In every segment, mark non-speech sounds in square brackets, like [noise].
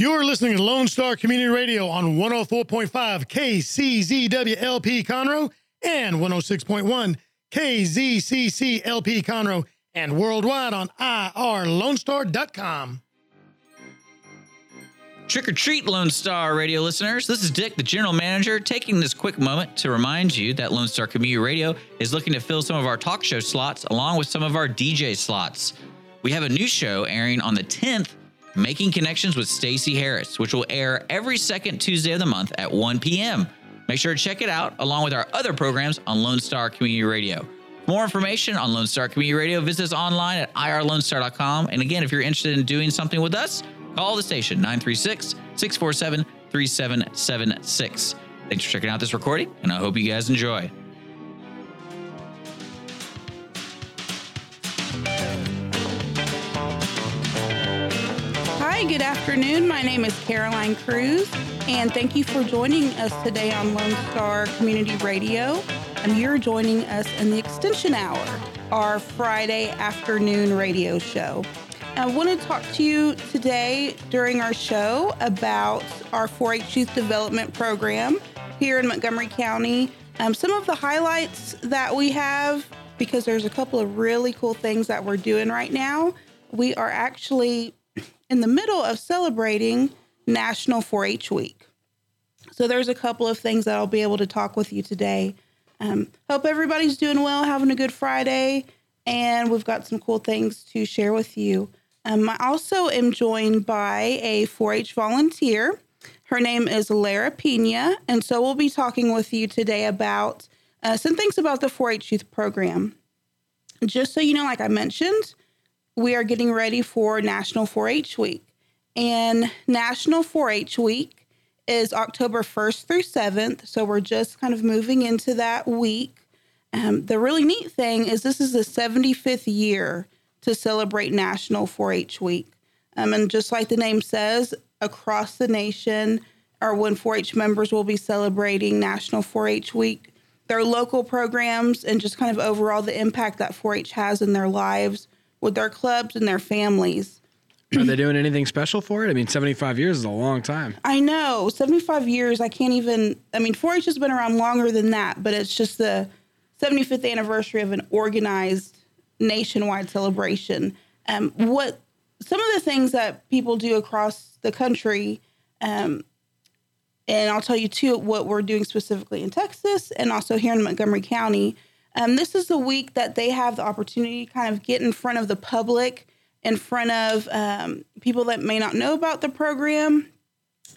You're listening to Lone Star Community Radio on 104.5 KCZWLP Conroe and 106.1 KZCCLP Conroe and worldwide on irlonestar.com. Trick or treat, Lone Star radio listeners. This is Dick, the general manager, taking this quick moment to remind you that Lone Star Community Radio is looking to fill some of our talk show slots along with some of our DJ slots. We have a new show airing on the 10th, Making Connections with Stacey Harris, which will air every second Tuesday of the month at 1 p.m. Make sure to check it out along with our other programs on Lone Star Community Radio. For more information on Lone Star Community Radio, visit us online at irlonestar.com. And again, if you're interested in doing something with us, Call the station 936 647 3776. Thanks for checking out this recording, and I hope you guys enjoy. Hi, good afternoon. My name is Caroline Cruz, and thank you for joining us today on Lone Star Community Radio. And you're joining us in the Extension Hour, our Friday afternoon radio show. I want to talk to you today during our show about our 4 H Youth Development Program here in Montgomery County. Um, some of the highlights that we have, because there's a couple of really cool things that we're doing right now. We are actually in the middle of celebrating National 4 H Week. So there's a couple of things that I'll be able to talk with you today. Um, hope everybody's doing well, having a good Friday, and we've got some cool things to share with you. Um, I also am joined by a 4 H volunteer. Her name is Lara Pina. And so we'll be talking with you today about uh, some things about the 4 H youth program. Just so you know, like I mentioned, we are getting ready for National 4 H Week. And National 4 H Week is October 1st through 7th. So we're just kind of moving into that week. Um, the really neat thing is this is the 75th year to celebrate National 4 H Week. Um, and just like the name says, across the nation, our when 4 H members will be celebrating National 4 H Week. Their local programs and just kind of overall the impact that 4 H has in their lives with their clubs and their families. Are they doing anything special for it? I mean, 75 years is a long time. I know. 75 years, I can't even. I mean, 4 H has been around longer than that, but it's just the 75th anniversary of an organized nationwide celebration. Um, what some of the things that people do across the country, um, and I'll tell you too what we're doing specifically in Texas and also here in Montgomery County. Um, this is the week that they have the opportunity to kind of get in front of the public, in front of um, people that may not know about the program,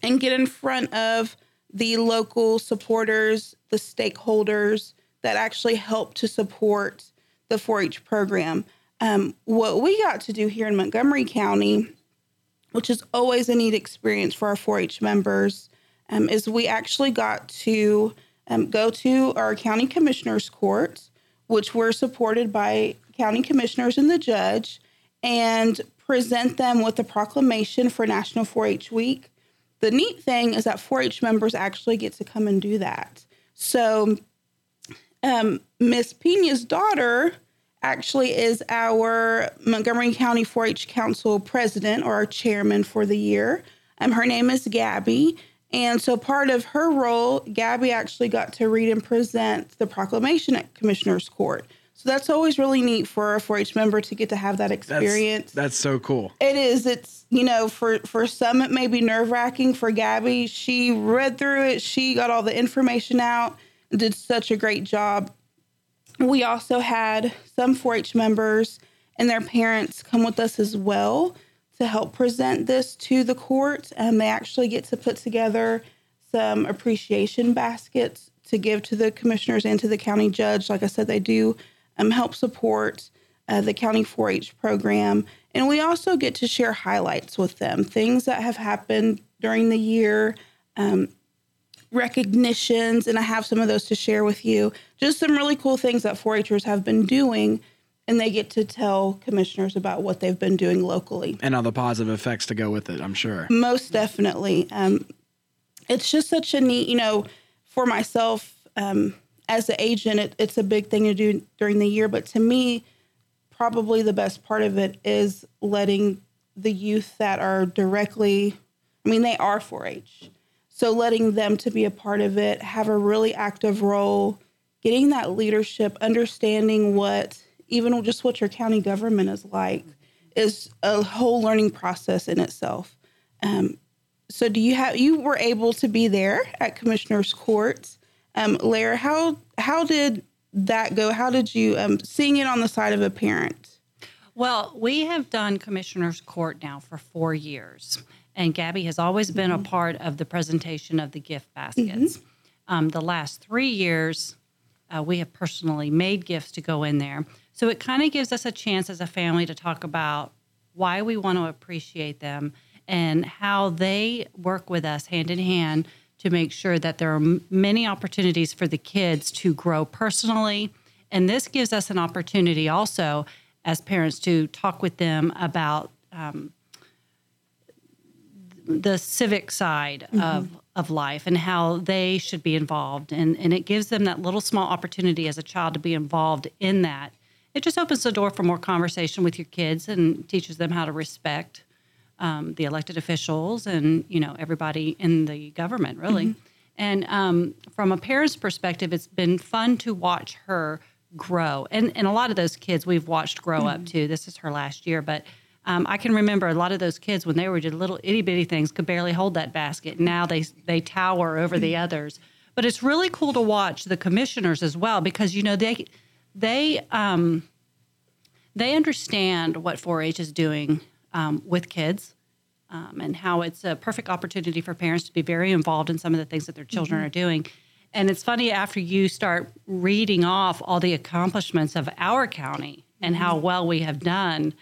and get in front of the local supporters, the stakeholders that actually help to support the 4 H program. Um, what we got to do here in Montgomery County, which is always a neat experience for our 4 H members, um, is we actually got to um, go to our county commissioners' court, which were supported by county commissioners and the judge, and present them with a proclamation for National 4 H Week. The neat thing is that 4 H members actually get to come and do that. So, um, Miss Pina's daughter actually is our Montgomery County 4 H Council president or our chairman for the year. Um, her name is Gabby. And so, part of her role, Gabby actually got to read and present the proclamation at Commissioner's Court. So, that's always really neat for a 4 H member to get to have that experience. That's, that's so cool. It is. It's, you know, for, for some, it may be nerve wracking. For Gabby, she read through it, she got all the information out, did such a great job we also had some 4 H members and their parents come with us as well to help present this to the court. And they actually get to put together some appreciation baskets to give to the commissioners and to the county judge. Like I said, they do um, help support uh, the county 4 H program. And we also get to share highlights with them, things that have happened during the year. Um, recognitions, and I have some of those to share with you. Just some really cool things that 4 Hers have been doing, and they get to tell commissioners about what they've been doing locally. And all the positive effects to go with it, I'm sure. Most definitely. Um, it's just such a neat, you know, for myself um, as an agent, it, it's a big thing to do during the year, but to me, probably the best part of it is letting the youth that are directly I mean, they are 4 H. So letting them to be a part of it, have a really active role, getting that leadership, understanding what even just what your county government is like is a whole learning process in itself. Um, so do you have you were able to be there at commissioner's court um Lara, how how did that go how did you um seeing it on the side of a parent Well, we have done commissioner's court now for four years, and Gabby has always been a part of the presentation of the gift baskets. Um, the last three years, uh, we have personally made gifts to go in there. So it kind of gives us a chance as a family to talk about why we want to appreciate them and how they work with us hand in hand to make sure that there are many opportunities for the kids to grow personally. And this gives us an opportunity also as parents to talk with them about um, the civic side of, of life and how they should be involved. And, and it gives them that little small opportunity as a child to be involved in that. It just opens the door for more conversation with your kids and teaches them how to respect um, the elected officials and you know everybody in the government really. And um, from a parent's perspective, it's been fun to watch her grow. And and a lot of those kids we've watched grow up too. This is her last year, but um, I can remember a lot of those kids when they were just little itty bitty things could barely hold that basket. Now they they tower over the others. But it's really cool to watch the commissioners as well because you know they they um, they understand what 4-H is doing um, with kids um, and how it's a perfect opportunity for parents to be very involved in some of the things that their children are doing. And it's funny after you start reading off all the accomplishments of our county and how well we have done,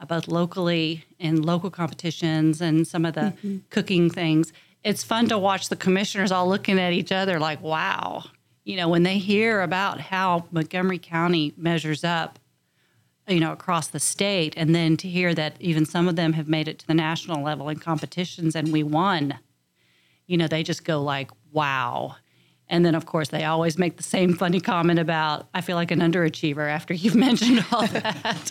uh, both locally in local competitions and some of the cooking things. It's fun to watch the commissioners all looking at each other like, wow. You know, when they hear about how Montgomery County measures up you know across the state and then to hear that even some of them have made it to the national level in competitions and we won you know they just go like wow. And then of course they always make the same funny comment about i feel like an underachiever after you've [laughs] mentioned all that.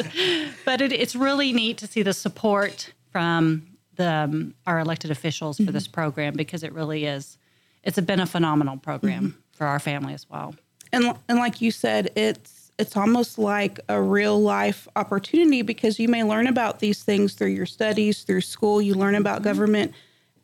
But it, it's really neat to see the support from the um, our elected officials for this program because it really is it's been a phenomenal program for our family as well. And and like you said it's it's almost like a real life opportunity because you may learn about these things through your studies through school. You learn about government.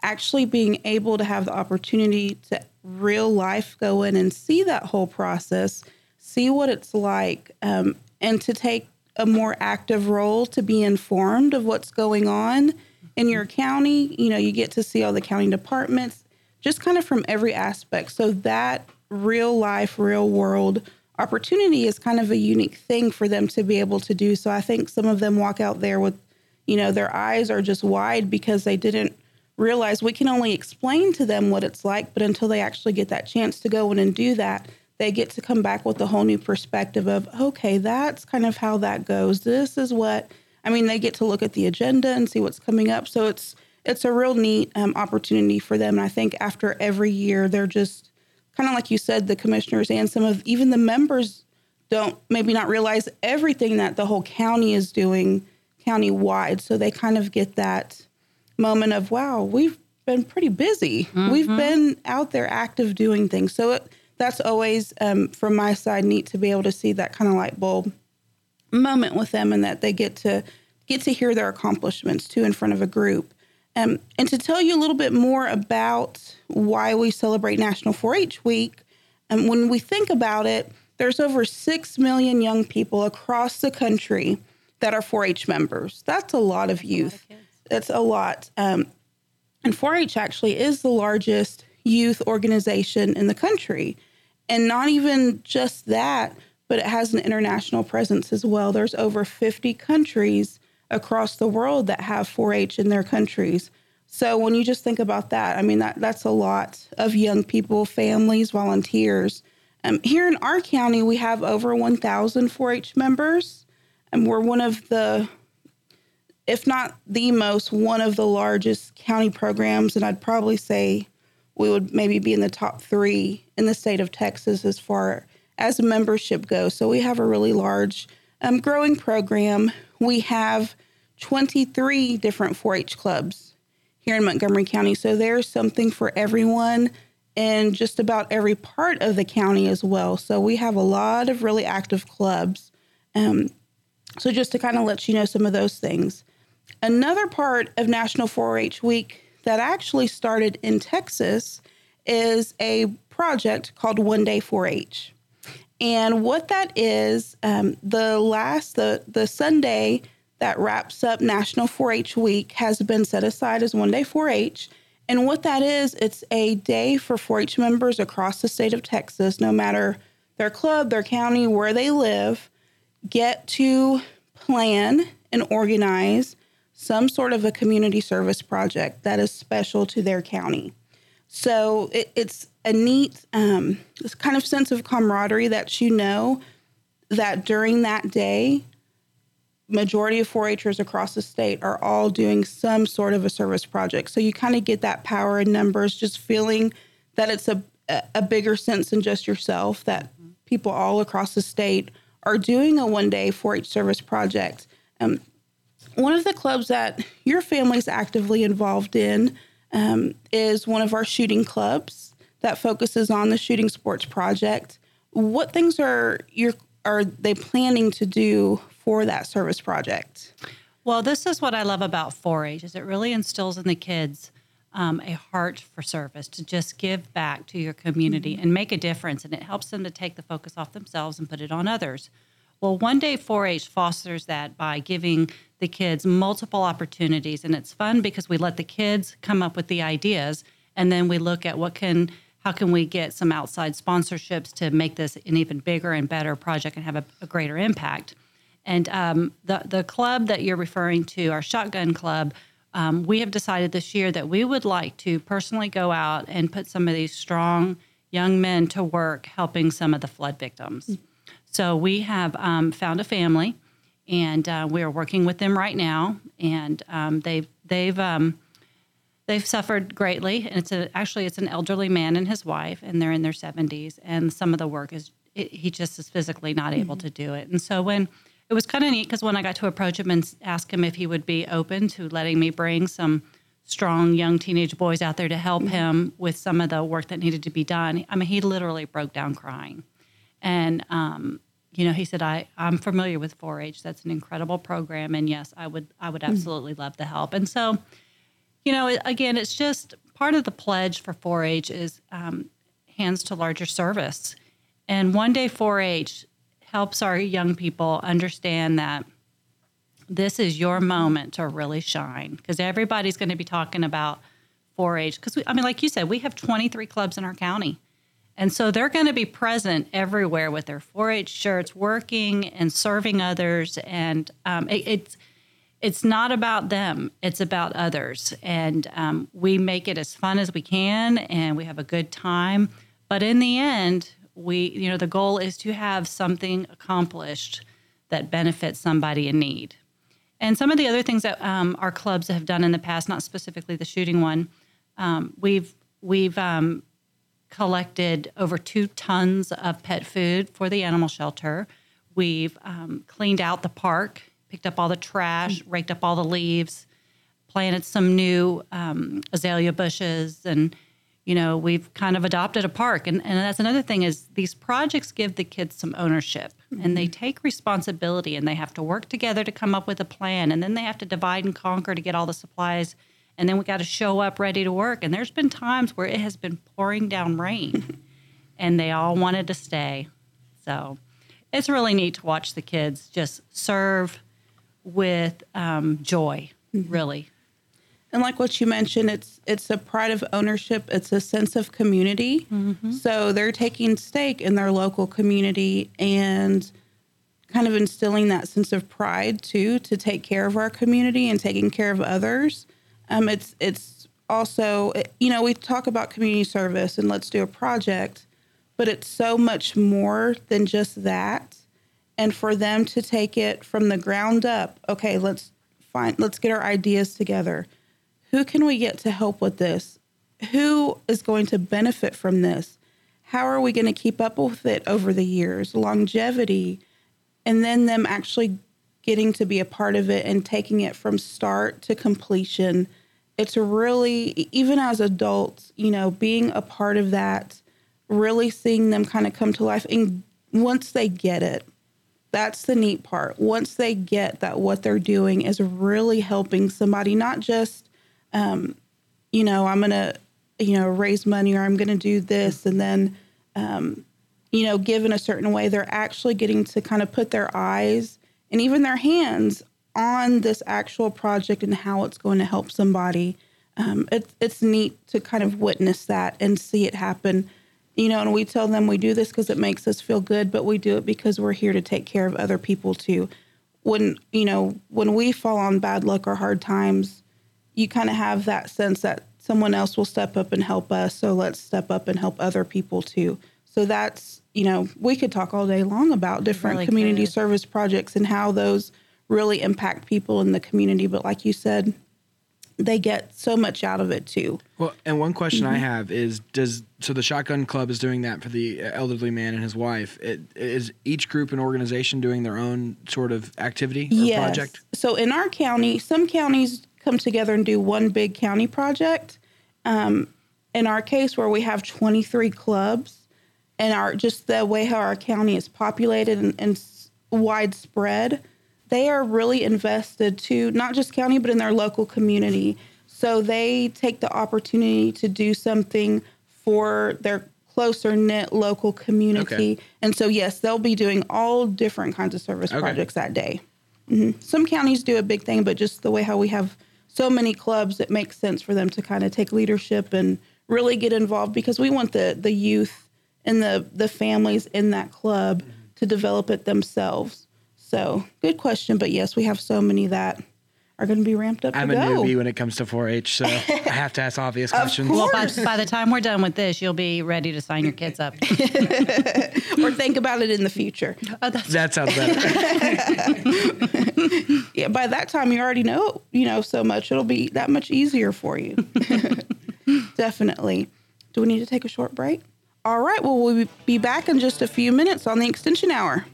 Actually being able to have the opportunity to real life go in and see that whole process see what it's like um, and to take a more active role to be informed of what's going on in your county. You know you get to see all the county departments just kind of from every aspect. So that real life real world opportunity is kind of a unique thing for them to be able to do. So I think some of them walk out there with, you know, their eyes are just wide because they didn't realize we can only explain to them what it's like, but until they actually get that chance to go in and do that, they get to come back with a whole new perspective of, okay, that's kind of how that goes. This is what I mean, they get to look at the agenda and see what's coming up. So it's it's a real neat um, opportunity for them. And I think after every year, they're just kind of like you said, the commissioners and some of even the members don't maybe not realize everything that the whole county is doing county wide. So they kind of get that moment of, wow, we've been pretty busy. We've been out there active doing things. So it, that's always, um, from my side, neat to be able to see that kind of light bulb moment with them and that they get to get to hear their accomplishments too in front of a group. Um, and to tell you a little bit more about why we celebrate National 4 H Week, and when we think about it, there's over 6 million young people across the country that are 4 H members. That's a lot of youth. That's a lot. Um, and 4 H actually is the largest youth organization in the country. And not even just that, but it has an international presence as well. There's over 50 countries across the world that have 4-H in their countries. So when you just think about that, I mean that that's a lot of young people, families, volunteers. Um, here in our county, we have over 1,000 4-H members, and we're one of the, if not the most, one of the largest county programs. And I'd probably say we would maybe be in the top three in the state of Texas as far as membership goes. So we have a really large, um, growing program. We have 23 different 4 H clubs here in Montgomery County. So there's something for everyone in just about every part of the county as well. So we have a lot of really active clubs. Um, so just to kind of let you know some of those things. Another part of National 4 H Week that actually started in Texas is a project called One Day 4 H. And what that is, um, the last, the, the Sunday that wraps up National 4 H Week has been set aside as One Day 4 H. And what that is, it's a day for 4 H members across the state of Texas, no matter their club, their county, where they live, get to plan and organize some sort of a community service project that is special to their county. So it, it's a neat um, kind of sense of camaraderie that you know that during that day, majority of 4-Hers across the state are all doing some sort of a service project. So you kind of get that power in numbers, just feeling that it's a a bigger sense than just yourself. That people all across the state are doing a one day 4-H service project. Um, one of the clubs that your family's actively involved in um, is one of our shooting clubs that focuses on the shooting sports project. What things are your are they planning to do for that service project? Well, this is what I love about 4-H is it really instills in the kids um, a heart for service to just give back to your community mm-hmm. and make a difference, and it helps them to take the focus off themselves and put it on others. Well, one day 4-H fosters that by giving the kids multiple opportunities, and it's fun because we let the kids come up with the ideas, and then we look at what can how can we get some outside sponsorships to make this an even bigger and better project and have a, a greater impact. And um, the the club that you're referring to, our shotgun club, um, we have decided this year that we would like to personally go out and put some of these strong young men to work helping some of the flood victims. So we have um, found a family, and uh, we are working with them right now, and um, they've they've um, they've suffered greatly, and it's a, actually it's an elderly man and his wife, and they're in their 70s, and some of the work is it, he just is physically not able mm-hmm. to do it, and so when it was kind of neat because when I got to approach him and ask him if he would be open to letting me bring some strong young teenage boys out there to help mm-hmm. him with some of the work that needed to be done, I mean, he literally broke down crying. And, um, you know, he said, I, I'm familiar with 4-H. That's an incredible program. And yes, I would, I would mm. absolutely mm-hmm. love the help. And so, you know, again, it's just part of the pledge for 4-H is um, hands to larger service. And one day 4-H helps our young people understand that this is your moment to really shine because everybody's going to be talking about 4-H. Because I mean, like you said, we have 23 clubs in our county, and so they're going to be present everywhere with their 4-H shirts, working and serving others. And um, it, it's it's not about them; it's about others. And um, we make it as fun as we can, and we have a good time. But in the end, we you know the goal is to have something accomplished that benefits somebody in need. And some of the other things that um, our clubs have done in the past not specifically the shooting one um, we've we've um, collected over two tons of pet food for the animal shelter. We've um, cleaned out the park picked up all the trash raked up all the leaves planted some new um, azalea bushes and you know, we've kind of adopted a park. And, and that's another thing is these projects give the kids some ownership mm-hmm. and they take responsibility and they have to work together to come up with a plan. And then they have to divide and conquer to get all the supplies. And then we got to show up ready to work. And there's been times where it has been pouring down rain [laughs] and they all wanted to stay. So it's really neat to watch the kids just serve with um, joy, mm-hmm. really. And like what you mentioned, it's it's a pride of ownership. It's a sense of community. Mm-hmm. So they're taking stake in their local community and kind of instilling that sense of pride too to take care of our community and taking care of others. Um, it's it's also you know we talk about community service and let's do a project, but it's so much more than just that. And for them to take it from the ground up, okay, let's find let's get our ideas together who can we get to help with this? Who is going to benefit from this? How are we going to keep up with it over the years? Longevity, and then them actually getting to be a part of it and taking it from start to completion it's really even as adults, you know, being a part of that, really seeing them kind of come to life, and once they get it, that's the neat part. Once they get that what they're doing is really helping somebody, not just, um, you know, I'm gonna, you know, raise money or I'm gonna do this, and then, um, you know, give in a certain way. They're actually getting to kind of put their eyes and even their hands on this actual project and how it's going to help somebody. Um, it's neat to kind of witness that and see it happen. You know, and we tell them we do this because it makes us feel good, but we do it because we're here to take care of other people too. When you know when we fall on bad luck or hard times, you kind of have that sense that someone else will step up and help us. So let's step up and help other people too. So that's you know we could talk all day long about different Really community could. service projects and how those really impact people in the community. But like you said, they get so much out of it too. Well, and one question Mm-hmm. I have is does so the Shotgun Club is doing that for the elderly man and his wife. It, is each group and organization doing their own sort of activity or project? So in our county, some counties come together and do one big county project. Um, in our case, where we have 23 clubs, and our just the way how our county is populated and, and widespread, they are really invested to not just county but in their local community. So they take the opportunity to do something for their closer knit local community. Okay. And so yes, they'll be doing all different kinds of service Okay. projects that day. Mhm. Some counties do a big thing, but just the way how we have so many clubs, it makes sense for them to kind of take leadership and really get involved because we want the the youth and the the families in that club to develop it themselves. So good question, but yes, we have so many that are going to be ramped up I'm a go. newbie when it comes to 4-H, so I have to ask obvious [laughs] questions. Well, by, by the time we're done with this, you'll be ready to sign your kids up. [laughs] or think about it in the future. Oh, that's That sounds better. [laughs] Yeah, by that time you already know, you know, so much. It'll be that much easier for you. Definitely. Do we need to take a short break? All right. Well, we'll be back in just a few minutes on the extension hour.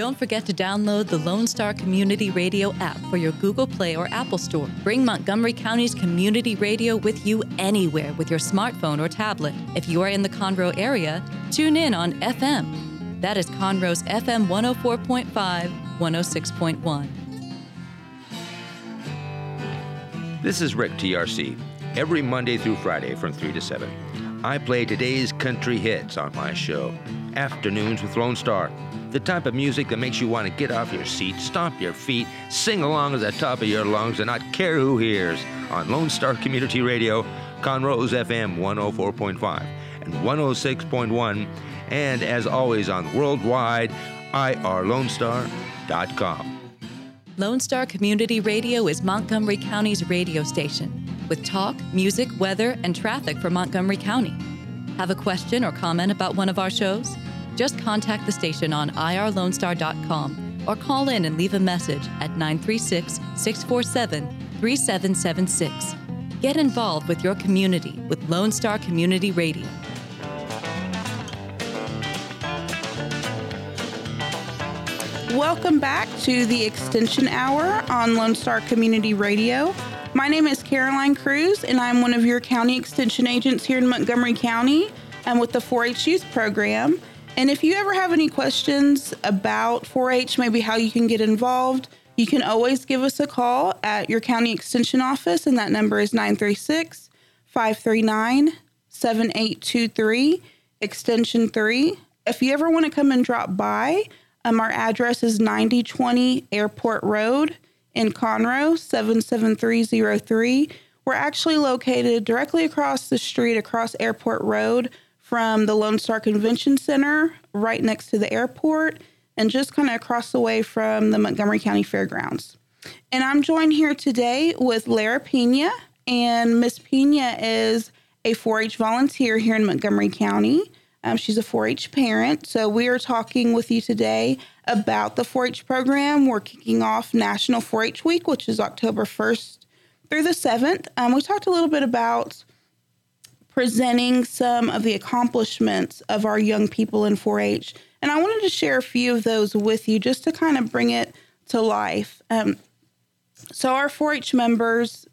Don't forget to download the Lone Star Community Radio app for your Google Play or Apple Store. Bring Montgomery County's community radio with you anywhere with your smartphone or tablet. If you are in the Conroe area, tune in on FM. That is Conroe's FM 104.5, 106.1. This is Rick TRC. Every Monday through Friday from 3 to 7, I play today's country hits on my show, Afternoons with Lone Star. The type of music that makes you want to get off your seat, stomp your feet, sing along at the top of your lungs, and not care who hears on Lone Star Community Radio, Conroe's FM 104.5 and 106.1, and as always on worldwide, irlonestar.com. Lone Star Community Radio is Montgomery County's radio station with talk, music, weather, and traffic for Montgomery County. Have a question or comment about one of our shows? Just contact the station on irlonestar.com or call in and leave a message at 936 647 3776. Get involved with your community with Lone Star Community Radio. Welcome back to the Extension Hour on Lone Star Community Radio. My name is Caroline Cruz, and I'm one of your county extension agents here in Montgomery County and with the 4 H Youth Program. And if you ever have any questions about 4 H, maybe how you can get involved, you can always give us a call at your county extension office, and that number is 936 539 7823, extension 3. If you ever want to come and drop by, um, our address is 9020 Airport Road in Conroe, 77303. We're actually located directly across the street, across Airport Road from the Lone Star Convention Center, right next to the airport, and just kind of across the way from the Montgomery County Fairgrounds. And I'm joined here today with Lara Pena, and Miss Pena is a 4 H volunteer here in Montgomery County. Um, she's a 4 H parent. So we are talking with you today about the 4 H program. We're kicking off National 4 H Week, which is October 1st through the 7th. Um, we talked a little bit about presenting some of the accomplishments of our young people in 4 H. And I wanted to share a few of those with you just to kind of bring it to life. Um, so, our 4 H members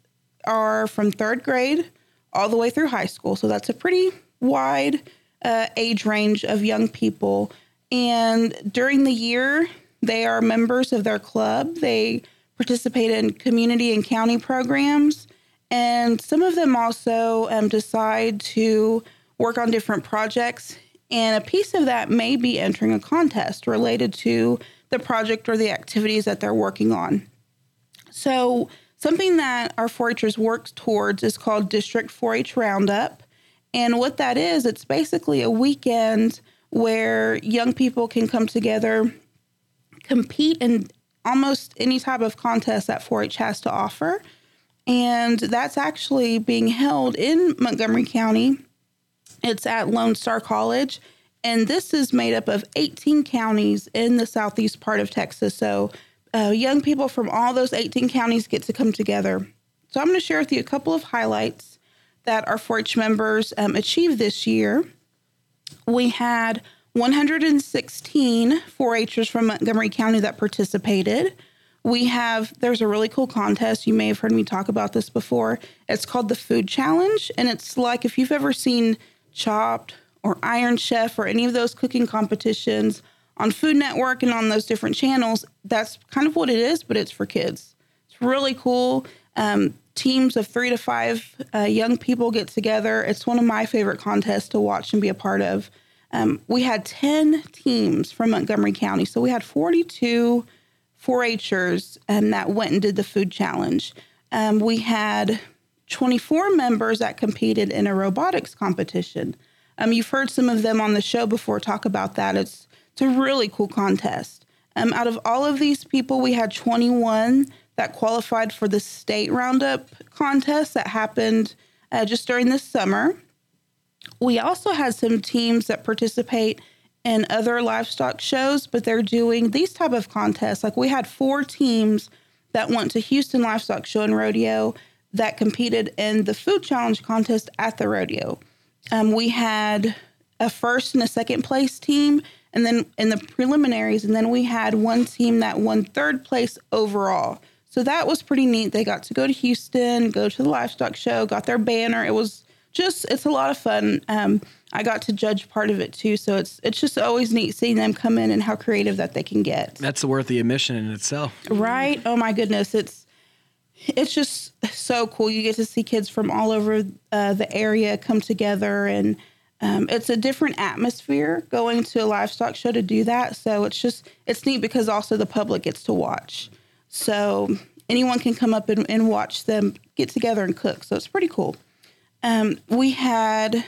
are from third grade all the way through high school. So, that's a pretty wide uh, age range of young people. And during the year, they are members of their club. They participate in community and county programs. And some of them also um, decide to work on different projects. And a piece of that may be entering a contest related to the project or the activities that they're working on. So, something that our 4 Hers work towards is called District 4 H Roundup. And what that is, it's basically a weekend where young people can come together, compete in almost any type of contest that 4 H has to offer. And that's actually being held in Montgomery County. It's at Lone Star College. And this is made up of 18 counties in the southeast part of Texas. So uh, young people from all those 18 counties get to come together. So I'm going to share with you a couple of highlights that our 4 H members um, achieved this year. We had 116 4 Hers from Montgomery County that participated we have there's a really cool contest. You may have heard me talk about this before. It's called the food challenge and it's like if you've ever seen chopped or iron chef or any of those cooking competitions on food network and on those different channels that's kind of what it is but it's for kids. It's really cool. Um, teams of three to five uh, young people get together. It's one of my favorite contests to watch and be a part of. Um, we had 10 teams from montgomery county so we had 42 4-Hers um, that went and did the food challenge. Um, we had 24 members that competed in a robotics competition. Um, you've heard some of them on the show before talk about that. It's it's a really cool contest. Um, out of all of these people, we had 21 that qualified for the state roundup contest that happened uh, just during this summer. We also had some teams that participate and other livestock shows, but they're doing these type of contests. Like we had four teams that went to Houston Livestock Show and Rodeo that competed in the food challenge contest at the rodeo. Um, we had a first and a second place team, and then in the preliminaries, and then we had one team that won third place overall. So that was pretty neat. They got to go to Houston, go to the livestock show, got their banner. It was just it's a lot of fun. Um, I got to judge part of it too, so it's it's just always neat seeing them come in and how creative that they can get. That's worth the admission in itself, right? Oh my goodness, it's it's just so cool. You get to see kids from all over uh, the area come together, and um, it's a different atmosphere going to a livestock show to do that. So it's just it's neat because also the public gets to watch. So anyone can come up and, and watch them get together and cook. So it's pretty cool. Um, we had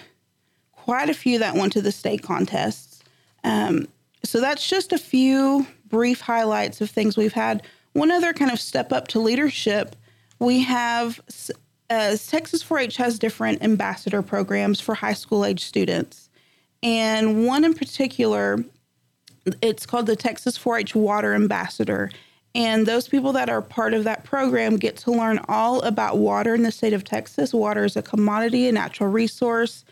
quite a few that went to the state contests. Um, so that's just a few brief highlights of things we've had. One other kind of step up to leadership, we have uh, Texas 4 H has different ambassador programs for high school age students. And one in particular, it's called the Texas 4 H Water Ambassador. And those people that are part of that program get to learn all about water in the state of Texas. Water is a commodity, a natural resource,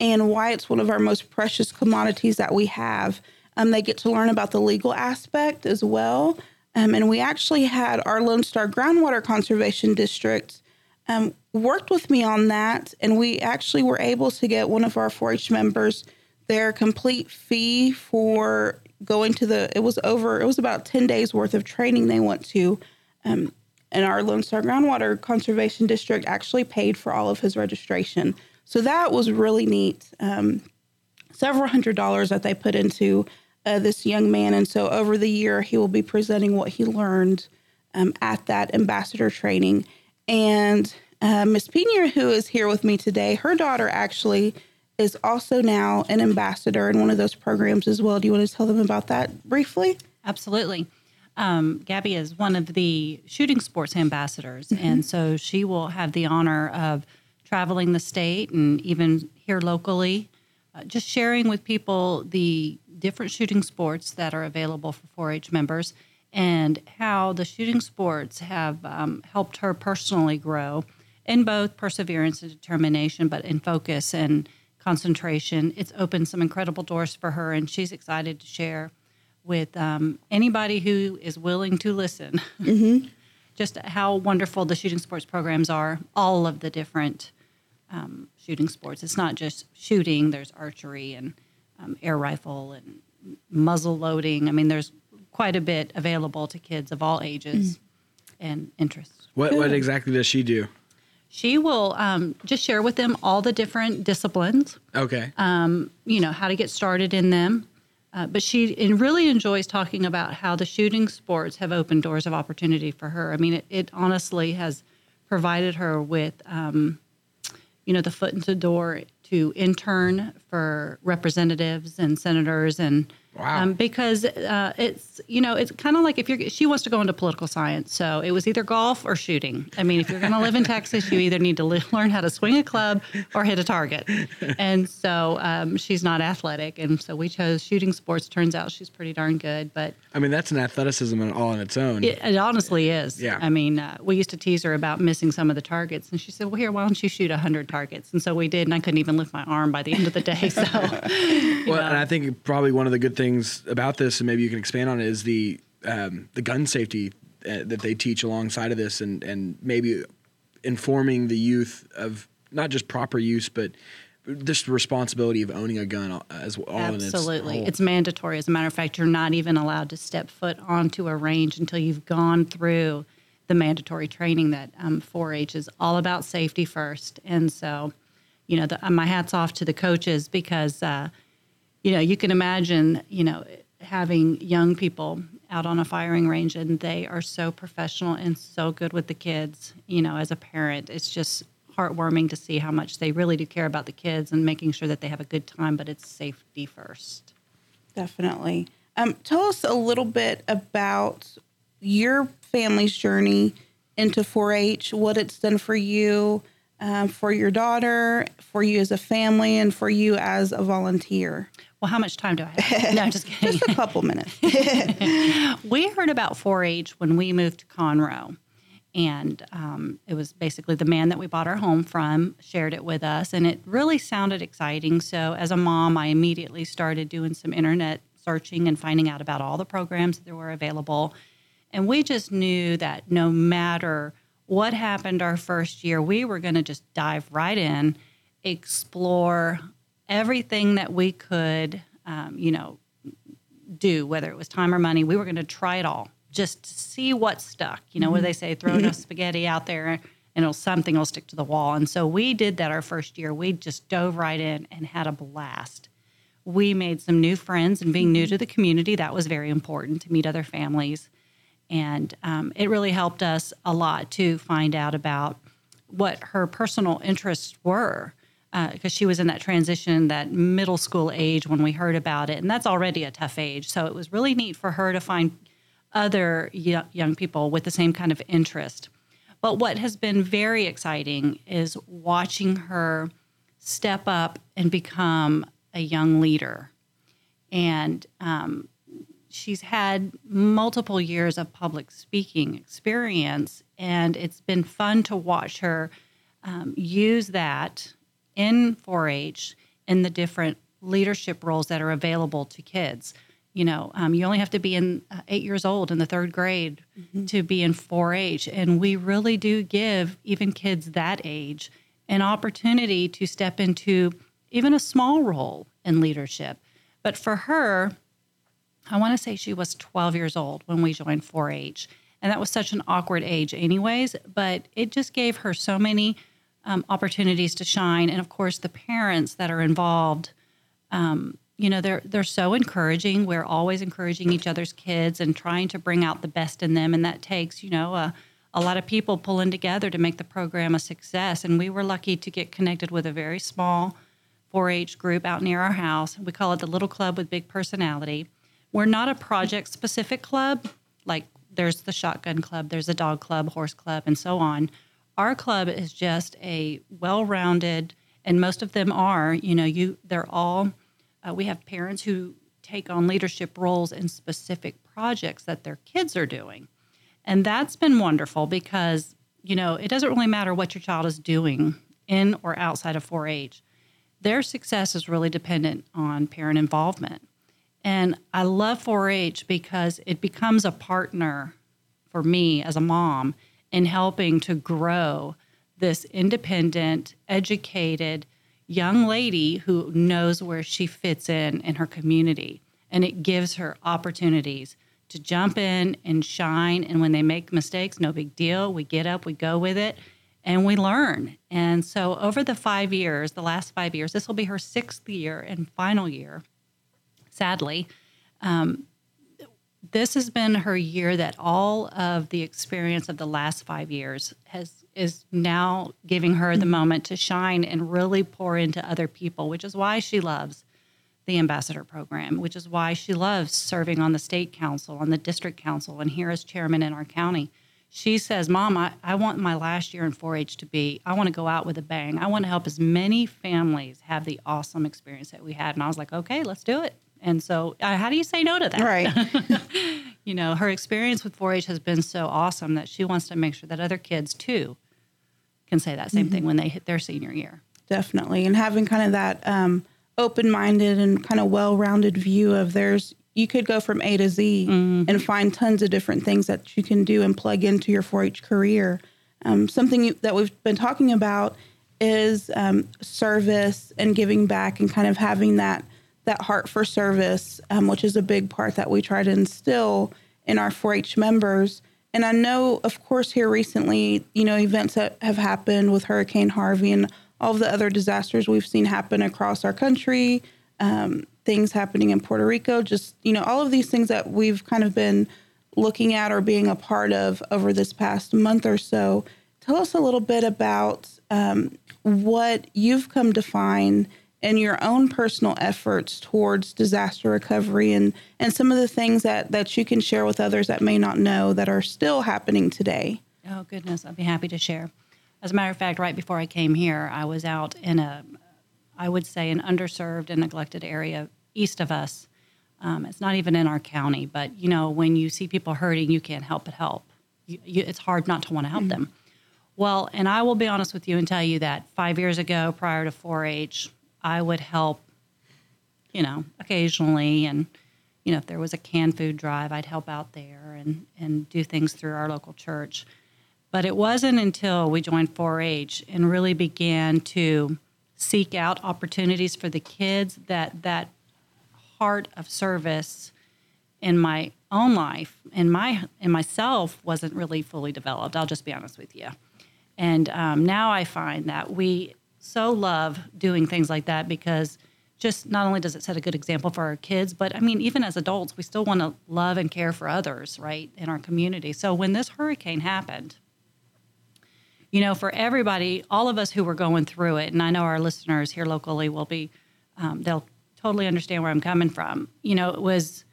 and why it's one of our most precious commodities that we have. Um, they get to learn about the legal aspect as well. Um, and we actually had our Lone Star Groundwater Conservation District um, worked with me on that. And we actually were able to get one of our 4 H members their complete fee for going to the it was over it was about 10 days worth of training they went to um, and our lone star groundwater conservation district actually paid for all of his registration. So that was really neat. Um, several hundred dollars that they put into uh, this young man. And so over the year he will be presenting what he learned um, at that ambassador training. And uh, miss pina who is here with me today her daughter actually is also now an ambassador in one of those programs as well. Do you want to tell them about that briefly? Absolutely. Um, Gabby is one of the shooting sports ambassadors, mm-hmm. and so she will have the honor of traveling the state and even here locally, uh, just sharing with people the different shooting sports that are available for 4 H members. and how the shooting sports have um, helped her personally grow in both perseverance and determination, but in focus and concentration. It's opened some incredible doors for her, and she's excited to share with um, anybody who is willing to listen [laughs] just how wonderful the shooting sports programs are, all of the different um, shooting sports. It's not just shooting, there's archery and um, air rifle and muzzle loading. I mean, there's quite a bit available to kids of all ages and interests. What what exactly does she do? She will um, just share with them all the different disciplines, Okay. you know, how to get started in them. Uh, but she and really enjoys talking about how the shooting sports have opened doors of opportunity for her. I mean, it, it honestly has provided her with, um, you know, the foot into the door to intern for representatives and senators and Wow. um, because uh, it's you know it's kind of like if you're she wants to go into political science so it was either golf or shooting i mean if you're going to live in texas you either need to li- [laughs] learn how to swing a club or hit a target and so um, she's not athletic and so we chose shooting sports turns out she's pretty darn good but I mean, that's an athleticism all on its own. it, it honestly is Yeah. i mean uh, we used to tease her about missing some of the targets and she said well here why don't you shoot 100 targets and so we did and i couldn't even lift my arm by the end of the day so [laughs] Well, and I think probably one of the good things about this, and maybe you can expand on it, is the um, the gun safety uh, that they teach alongside of this, and and maybe informing the youth of not just proper use, but just the responsibility of owning a gun as all in its Absolutely. It's mandatory. As a matter of fact, you're not even allowed to step foot onto a range until you've gone through the mandatory training that um, 4-H is all about safety first. And so, you know, the, uh, my hat's off to the coaches because, uh, you know, you can imagine, you know, having young people out on a firing range and they are so professional and so good with the kids. You know, as a parent, it's just heartwarming to see how much they really do care about the kids and making sure that they have a good time, but it's safety first. Definitely. Um, tell us a little bit about your family's journey into 4 H, what it's done for you, um, for your daughter, for you as a family, and for you as a volunteer. Well, how much time do I have? [laughs] No, I'm just kidding. Just a couple minutes. [laughs] we heard about 4-H when we moved to Conroe, and um, it was basically the man that we bought our home from shared it with us, and it really sounded exciting. So, as a mom, I immediately started doing some internet searching and finding out about all the programs that were available, and we just knew that no matter what happened our first year, we were going to just dive right in, explore everything that we could, um, you know, do, whether it was time or money. We were going to try it all just to see what stuck. You know, where they say throw enough spaghetti out there and it'll something will stick to the wall. And so we did that our first year. We just dove right in and had a blast. We made some new friends, and being new to the community, that was very important to meet other families. And um, it really helped us a lot to find out about what her personal interests were because she was in that transition, that middle school age when we heard about it. And that's already a tough age. So it was really neat for her to find other yo- young people with the same kind of interest. But what has been very exciting is watching her step up and become a young leader. And um, she's had multiple years of public speaking experience, and it's been fun to watch her um, use that in 4 H in the different leadership roles that are available to kids. You know, um, you only have to be in uh, eight years old in the third grade to be in 4 H. And we really do give even kids that age an opportunity to step into even a small role in leadership. But for her, I want to say she was 12 years old when we joined 4 H. And that was such an awkward age, anyways, but it just gave her so many um, opportunities to shine. And of course, the parents that are involved, um, you know, they're, they're so encouraging. We're always encouraging each other's kids and trying to bring out the best in them. And that takes, you know, a, a lot of people pulling together to make the program a success. And we were lucky to get connected with a very small 4 H group out near our house. We call it the Little Club with Big Personality. We're not a project specific club, like there's the shotgun club, there's a dog club, horse club, and so on. Our club is just a well rounded, and most of them are, you know, you they're all, uh, we have parents who take on leadership roles in specific projects that their kids are doing. And that's been wonderful because, you know, it doesn't really matter what your child is doing in or outside of 4 H. Their success is really dependent on parent involvement. And I love 4 H because it becomes a partner for me as a mom in helping to grow this independent, educated young lady who knows where she fits in in her community. And it gives her opportunities to jump in and shine. And when they make mistakes, no big deal. We get up, we go with it, and we learn. And so, over the five years, the last five years, this will be her sixth year and final year, sadly. Um, this has been her year that all of the experience of the last five years has is now giving her the moment to shine and really pour into other people, which is why she loves the ambassador program, which is why she loves serving on the state council, on the district council, and here as chairman in our county. She says, Mom, I, I want my last year in 4 H to be, I want to go out with a bang. I want to help as many families have the awesome experience that we had. And I was like, okay, let's do it. And so, uh, how do you say no to that? Right. [laughs] you know, her experience with 4 H has been so awesome that she wants to make sure that other kids too can say that same Mm-hmm. thing when they hit their senior year. definitely and having kind of that um, open-minded and kind of well-rounded view of there's you could go from a to z and find tons of different things that you can do and plug into your 4-h career um, something you, that we've been talking about is um, service and giving back and kind of having that that heart for service um, which is a big part that we try to instill in our 4-h members and I know, of course, here recently, you know, events that have happened with Hurricane Harvey and all the other disasters we've seen happen across our country, um, things happening in Puerto Rico, just, you know, all of these things that we've kind of been looking at or being a part of over this past month or so. Tell us a little bit about um, what you've come to find in your own personal efforts towards disaster recovery and, and some of the things that, that you can share with others that may not know that are still happening today. Oh, goodness. I'd be happy to share. As a matter of fact, right before I came here, I was out in a, I would say, an underserved and neglected area east of us. Um, it's not even in our county, but you know, when you see people hurting, you can't help but help. You, you, it's hard not to want to help them. Well, and I will be honest with you and tell you that five years ago, prior to 4 H, I would help, you know, occasionally. And, you know, if there was a canned food drive, I'd help out there and, and do things through our local church. But it wasn't until we joined 4 H and really began to seek out opportunities for the kids that that heart of service in my own life and my in myself wasn't really fully developed. I'll just be honest with you. And um, now I find that we so love doing things like that because just not only does it set a good example for our kids, but I mean, even as adults, we still want to love and care for others, right, in our community. So when this hurricane happened, you know, for everybody, all of us who were going through it, and I know our listeners here locally will be, um, they'll totally understand where I'm coming from. You know, it was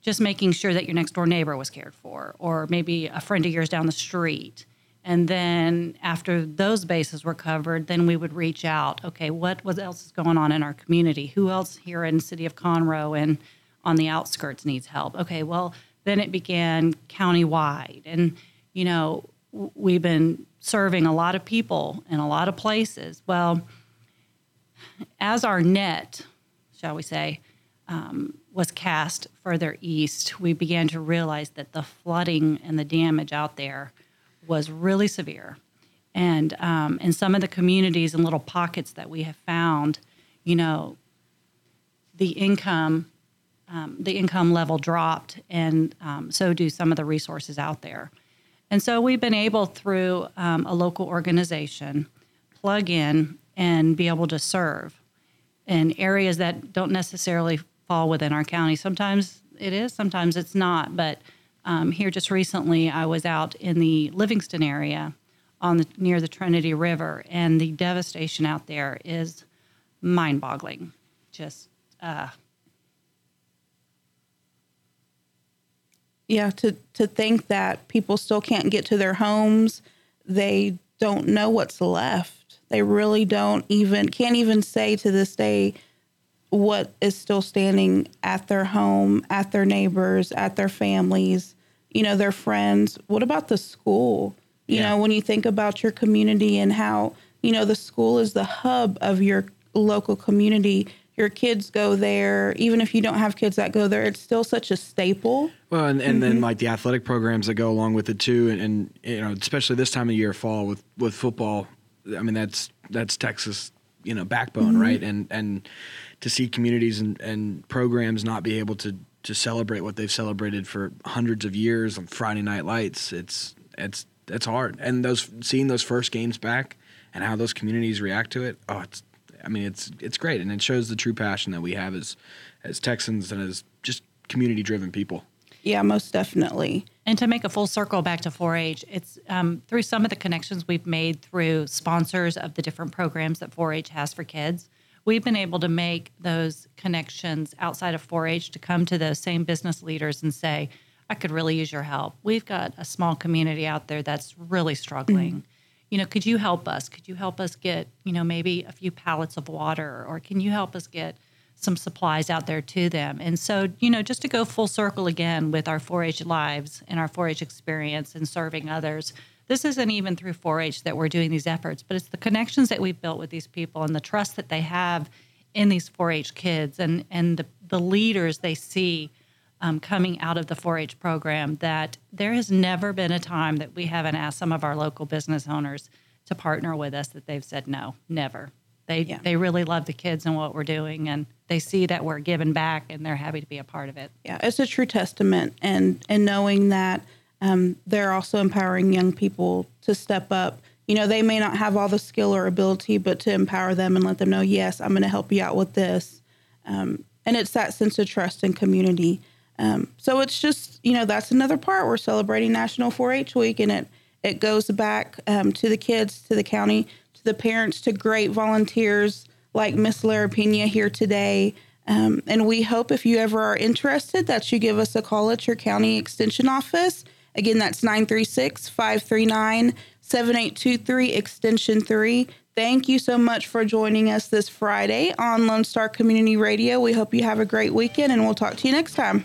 just making sure that your next door neighbor was cared for, or maybe a friend of yours down the street. And then after those bases were covered, then we would reach out. Okay, what what else is going on in our community? Who else here in city of Conroe and on the outskirts needs help? Okay, well then it began countywide, and you know we've been serving a lot of people in a lot of places. Well, as our net, shall we say, um, was cast further east, we began to realize that the flooding and the damage out there was really severe. And um, in some of the communities and little pockets that we have found, you know, the income, um, the income level dropped, and um, so do some of the resources out there. And so we've been able, through um, a local organization, plug in and be able to serve in areas that don't necessarily fall within our county. Sometimes it is, sometimes it's not. But um, here just recently, I was out in the Livingston area on the, near the Trinity River, and the devastation out there is mind-boggling. Just uh, yeah to to think that people still can't get to their homes they don't know what's left they really don't even can't even say to this day what is still standing at their home, at their neighbors, at their families, you know, their friends. What about the school? You Yeah. know, when you think about your community and how, you know, the school is the hub of your local community. Your kids go there, even if you don't have kids that go there, it's still such a staple. Well, and, and then mm-hmm. like the athletic programs that go along with it too, and, and you know, especially this time of year, fall with with football. I mean, that's that's Texas, you know, backbone, mm-hmm. right? And and to see communities and, and programs not be able to to celebrate what they've celebrated for hundreds of years on Friday night lights, it's it's it's hard. And those seeing those first games back and how those communities react to it, oh, it's I mean, it's it's great, and it shows the true passion that we have as as Texans and as just community driven people. Yeah, most definitely. And to make a full circle back to 4-H, it's um, through some of the connections we've made through sponsors of the different programs that 4-H has for kids. We've been able to make those connections outside of 4-H to come to those same business leaders and say, "I could really use your help. We've got a small community out there that's really struggling. You know, could you help us? Could you help us get, you know, maybe a few pallets of water, or can you help us get?" Some supplies out there to them. And so, you know, just to go full circle again with our 4 H lives and our 4 H experience and serving others, this isn't even through 4 H that we're doing these efforts, but it's the connections that we've built with these people and the trust that they have in these 4 H kids and, and the, the leaders they see um, coming out of the 4 H program that there has never been a time that we haven't asked some of our local business owners to partner with us that they've said no, never. They, Yeah. they really love the kids and what we're doing, and they see that we're giving back, and they're happy to be a part of it. yeah, it's a true testament, and and knowing that um, they're also empowering young people to step up. You know, they may not have all the skill or ability, but to empower them and let them know, yes, I'm going to help you out with this, um, and it's that sense of trust and community. Um, so it's just you know that's another part. We're celebrating National 4-H Week, and it it goes back um, to the kids, to the county, the parents, to great volunteers like Miss Lara Pena here today. Um, and we hope if you ever are interested that you give us a call at your county extension office. Again, that's 936 539 7823, extension 3. Thank you so much for joining us this Friday on Lone Star Community Radio. We hope you have a great weekend, and we'll talk to you next time.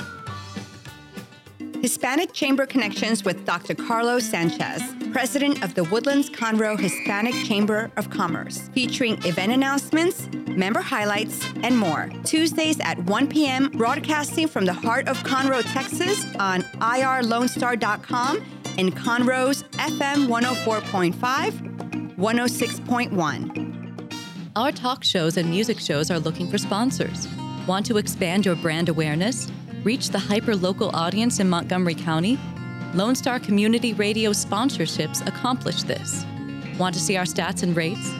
Hispanic Chamber Connections with Dr. Carlos Sanchez, president of the Woodlands Conroe Hispanic Chamber of Commerce, featuring event announcements, member highlights, and more. Tuesdays at 1 p.m., broadcasting from the heart of Conroe, Texas on irlonestar.com and Conroe's FM 104.5, 106.1. Our talk shows and music shows are looking for sponsors. Want to expand your brand awareness? Reach the hyper local audience in Montgomery County? Lone Star Community Radio sponsorships accomplish this. Want to see our stats and rates?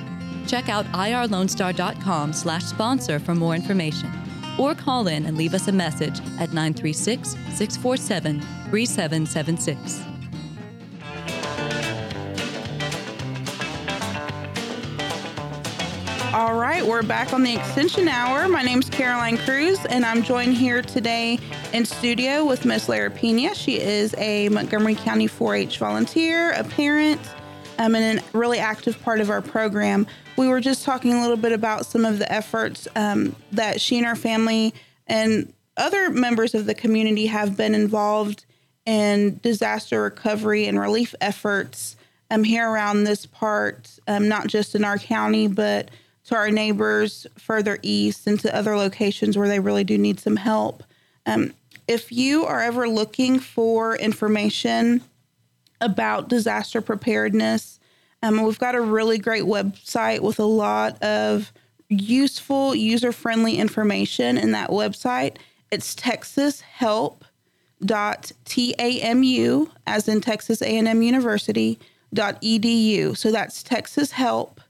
Check out irlonestar.com slash sponsor for more information. Or call in and leave us a message at 936 647 3776. All right, we're back on the extension hour. My name's Caroline Cruz, and I'm joined here today in studio with Miss Lara Pena. She is a Montgomery County 4-H volunteer, a parent, um, and a really active part of our program. We were just talking a little bit about some of the efforts um, that she and her family and other members of the community have been involved in disaster recovery and relief efforts um, here around this part, um, not just in our county, but to our neighbors further east and to other locations where they really do need some help. Um, if you are ever looking for information about disaster preparedness, um, we've got a really great website with a lot of useful, user friendly information in that website. It's texashelp.org. dot tamu as in Texas A&M University dot edu. So that's Texas Help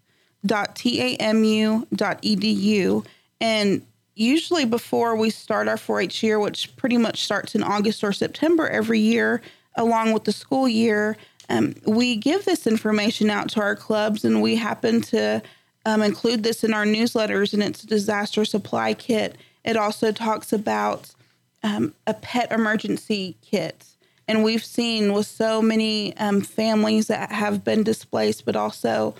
dot tamu dot edu. And usually before we start our 4-H year, which pretty much starts in August or September every year, along with the school year, um, we give this information out to our clubs, and we happen to um, include this in our newsletters. And it's a disaster supply kit. It also talks about um, a pet emergency kit. And we've seen with so many um, families that have been displaced, but also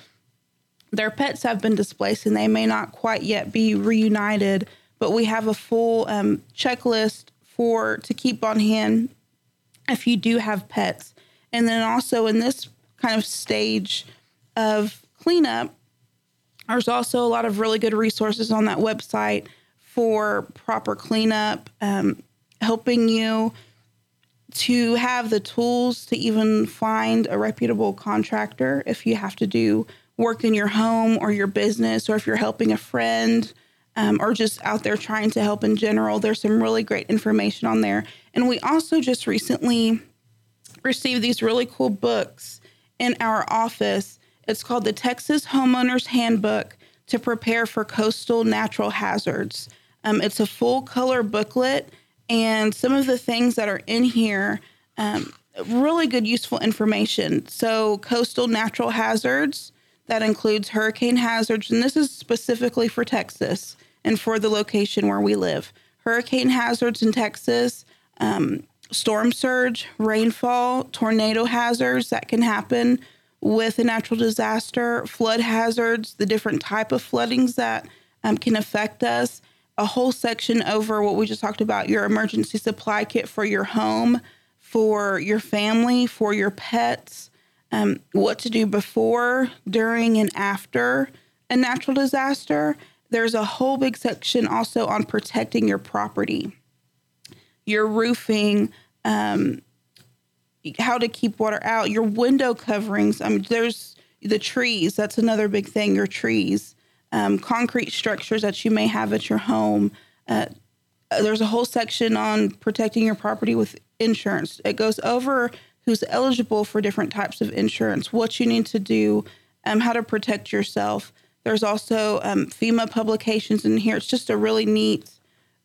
their pets have been displaced and they may not quite yet be reunited. But we have a full um, checklist for to keep on hand if you do have pets. And then also in this kind of stage of cleanup, there's also a lot of really good resources on that website for proper cleanup, um, helping you to have the tools to even find a reputable contractor if you have to do work in your home or your business, or if you're helping a friend. Um, or just out there trying to help in general. There's some really great information on there. And we also just recently received these really cool books in our office. It's called the Texas Homeowners Handbook to Prepare for Coastal Natural Hazards. Um, it's a full color booklet, and some of the things that are in here, um, really good, useful information. So, coastal natural hazards, that includes hurricane hazards, and this is specifically for Texas and for the location where we live. Hurricane hazards in Texas, um, storm surge, rainfall, tornado hazards that can happen with a natural disaster, flood hazards, the different type of floodings that um, can affect us. A whole section over what we just talked about your emergency supply kit for your home, for your family, for your pets, um, what to do before, during, and after a natural disaster. There's a whole big section also on protecting your property, your roofing, um, how to keep water out, your window coverings. I mean, there's the trees. That's another big thing. Your trees, um, concrete structures that you may have at your home. Uh, there's a whole section on protecting your property with insurance. It goes over who's eligible for different types of insurance, what you need to do, um, how to protect yourself. There's also um, FEMA publications in here. It's just a really neat.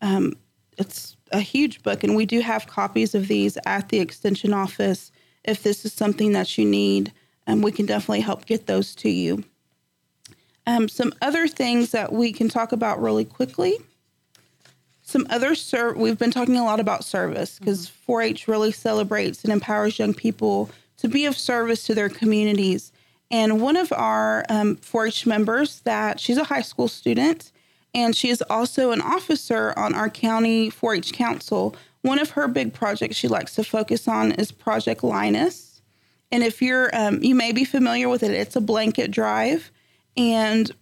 Um, it's a huge book, and we do have copies of these at the extension office. If this is something that you need, um, we can definitely help get those to you. Um, some other things that we can talk about really quickly. Some other ser- we've been talking a lot about service because 4-H really celebrates and empowers young people to be of service to their communities. And one of our um, 4-H members, that she's a high school student, and she is also an officer on our county 4-H council. One of her big projects she likes to focus on is Project Linus. And if you're, um, you may be familiar with it, it's a blanket drive. And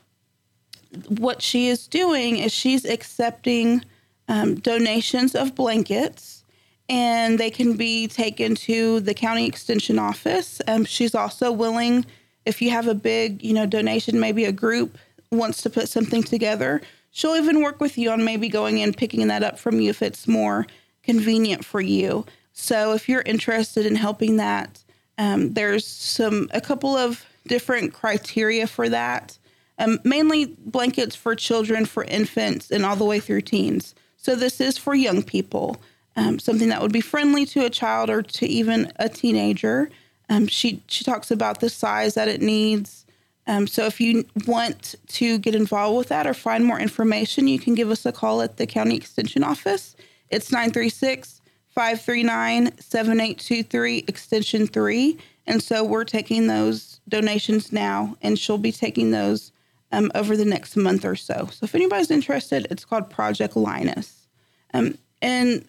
what she is doing is she's accepting um, donations of blankets and they can be taken to the county extension office. Um, she's also willing, if you have a big, you know, donation, maybe a group wants to put something together, she'll even work with you on maybe going in picking that up from you if it's more convenient for you. So if you're interested in helping that, um, there's some a couple of different criteria for that. Um, mainly blankets for children, for infants, and all the way through teens. So this is for young people, um, something that would be friendly to a child or to even a teenager. Um, she she talks about the size that it needs. Um, so if you want to get involved with that or find more information, you can give us a call at the county extension office. It's 936 539 7823 extension 3. And so we're taking those donations now, and she'll be taking those um, over the next month or so. So if anybody's interested, it's called Project Linus. Um, and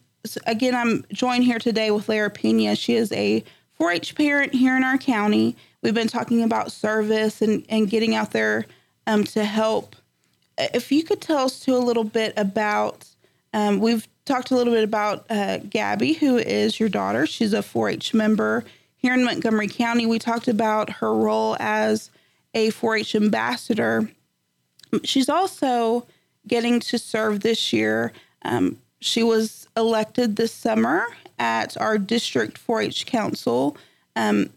again, I'm joined here today with Lara Pena. She is a 4 H parent here in our county. We've been talking about service and, and getting out there um, to help. If you could tell us too a little bit about, um, we've talked a little bit about uh, Gabby, who is your daughter. She's a 4 H member here in Montgomery County. We talked about her role as a 4 H ambassador. She's also getting to serve this year. Um, she was elected this summer at our district 4-H council um,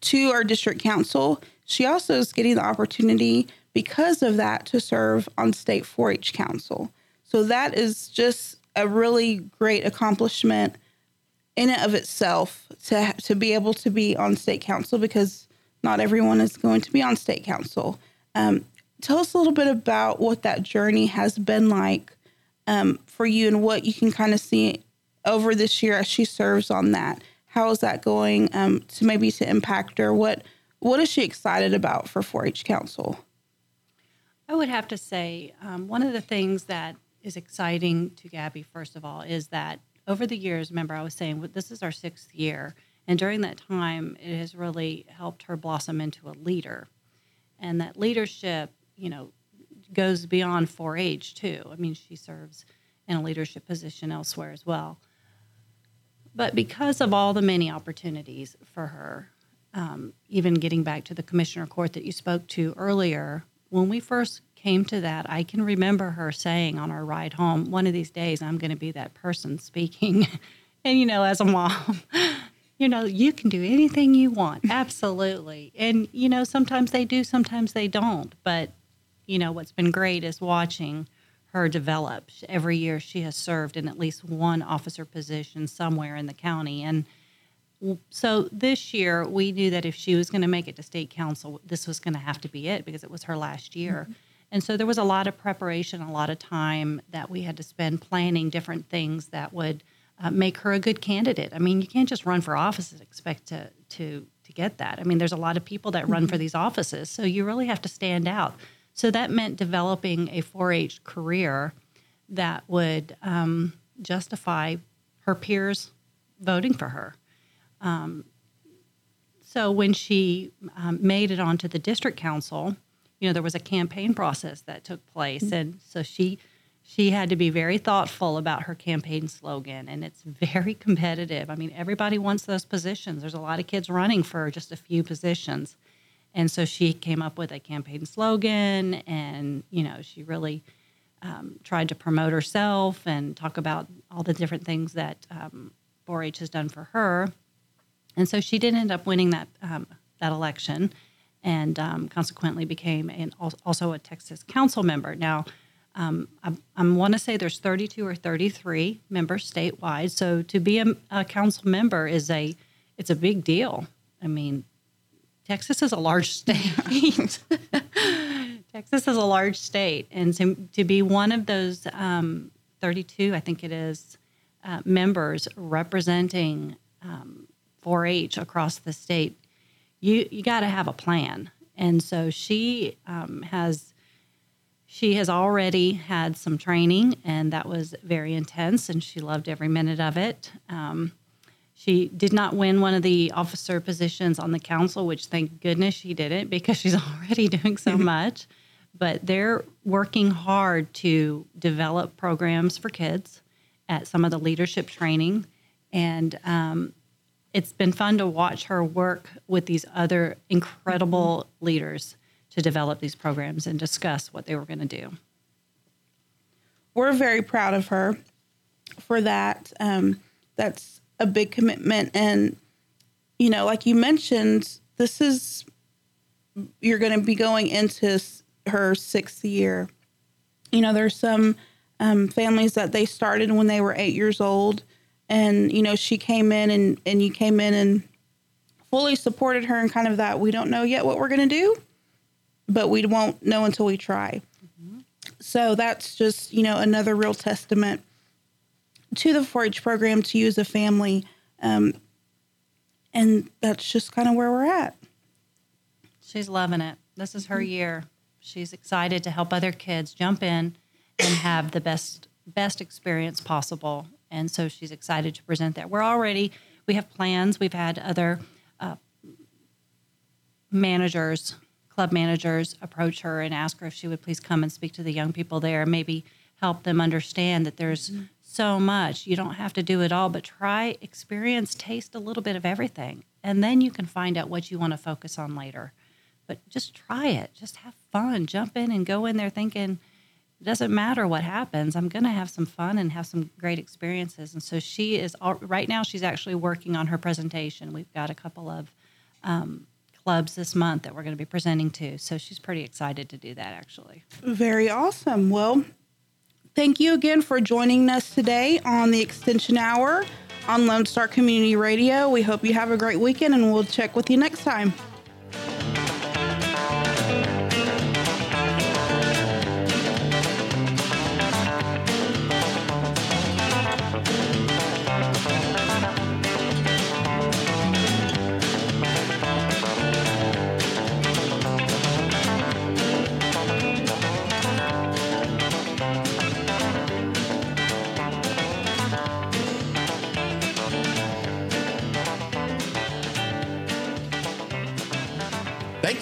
to our district council. She also is getting the opportunity because of that to serve on state 4-H council. So that is just a really great accomplishment in and of itself to to be able to be on state council because not everyone is going to be on state council. Um, tell us a little bit about what that journey has been like um, for you and what you can kind of see over this year as she serves on that. How is that going um, to maybe to impact her? What what is she excited about for 4-H Council? I would have to say um, one of the things that is exciting to Gabby, first of all, is that over the years, remember I was saying this is our sixth year, and during that time, it has really helped her blossom into a leader, and that leadership, you know, goes beyond 4-H too. I mean, she serves in a leadership position elsewhere as well. But because of all the many opportunities for her, um, even getting back to the commissioner court that you spoke to earlier, when we first came to that, I can remember her saying on our ride home, one of these days I'm going to be that person speaking. [laughs] and, you know, as a mom, you know, you can do anything you want. [laughs] Absolutely. And, you know, sometimes they do, sometimes they don't. But, you know, what's been great is watching her develop. Every year she has served in at least one officer position somewhere in the county. And so this year we knew that if she was going to make it to state council, this was going to have to be it because it was her last year. Mm-hmm. And so there was a lot of preparation, a lot of time that we had to spend planning different things that would uh, make her a good candidate. I mean, you can't just run for office and expect to to to get that. I mean, there's a lot of people that run for mm-hmm. these offices, so you really have to stand out. So that meant developing a 4-H career that would um, justify her peers voting for her. Um, so when she um, made it onto the district council, you know there was a campaign process that took place mm-hmm. and so she she had to be very thoughtful about her campaign slogan and it's very competitive. I mean everybody wants those positions. There's a lot of kids running for just a few positions. And so she came up with a campaign slogan and you know she really um, tried to promote herself and talk about all the different things that um, 4-h has done for her. And so she did end up winning that um, that election and um, consequently became an, also a Texas council member. Now, um, I, I want to say there's 32 or 33 members statewide. So to be a, a, council member is a it's a big deal. I mean, Texas is a large state. [laughs] Texas is a large state, and to, to be one of those um, 32, I think it is, uh, members representing 4-H um, across the state you you got to have a plan. And so she um, has she has already had some training, and that was very intense, and she loved every minute of it. Um, she did not win one of the officer positions on the council, which thank goodness she didn't because she's [laughs] already doing so [laughs] much. But they're working hard to develop programs for kids at some of the leadership training. And um, it's been fun to watch her work with these other incredible leaders to develop these programs and discuss what they were going to do. We're very proud of her for that. Um, that's a big commitment. And, you know, like you mentioned, this is, you're going to be going into her sixth year. You know, there's some um, families that they started when they were eight years old and you know she came in and and you came in and fully supported her and kind of that we don't know yet what we're going to do but we won't know until we try mm-hmm. so that's just you know another real testament to the 4-h program to as a family um, and that's just kind of where we're at she's loving it this is her mm-hmm. year she's excited to help other kids jump in and have the best best experience possible and so she's excited to present that. We're already we have plans. We've had other uh, managers, club managers, approach her and ask her if she would please come and speak to the young people there, maybe help them understand that there's mm-hmm. so much. You don't have to do it all, but try, experience, taste a little bit of everything, and then you can find out what you want to focus on later. But just try it. Just have fun. Jump in and go in there thinking it doesn't matter what happens. I'm going to have some fun and have some great experiences. And so she is all, right now. She's actually working on her presentation. We've got a couple of um, clubs this month that we're going to be presenting to. So she's pretty excited to do that. Actually, Very awesome. Well, thank you again for joining us today on the Extension Hour on Lone Star Community Radio. We hope you have a great weekend and we'll check with you next time.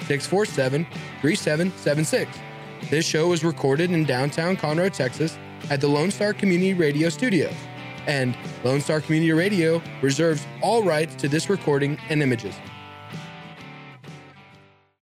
647 3776. This show was recorded in downtown Conroe, Texas at the Lone Star Community Radio Studios. And Lone Star Community Radio reserves all rights to this recording and images.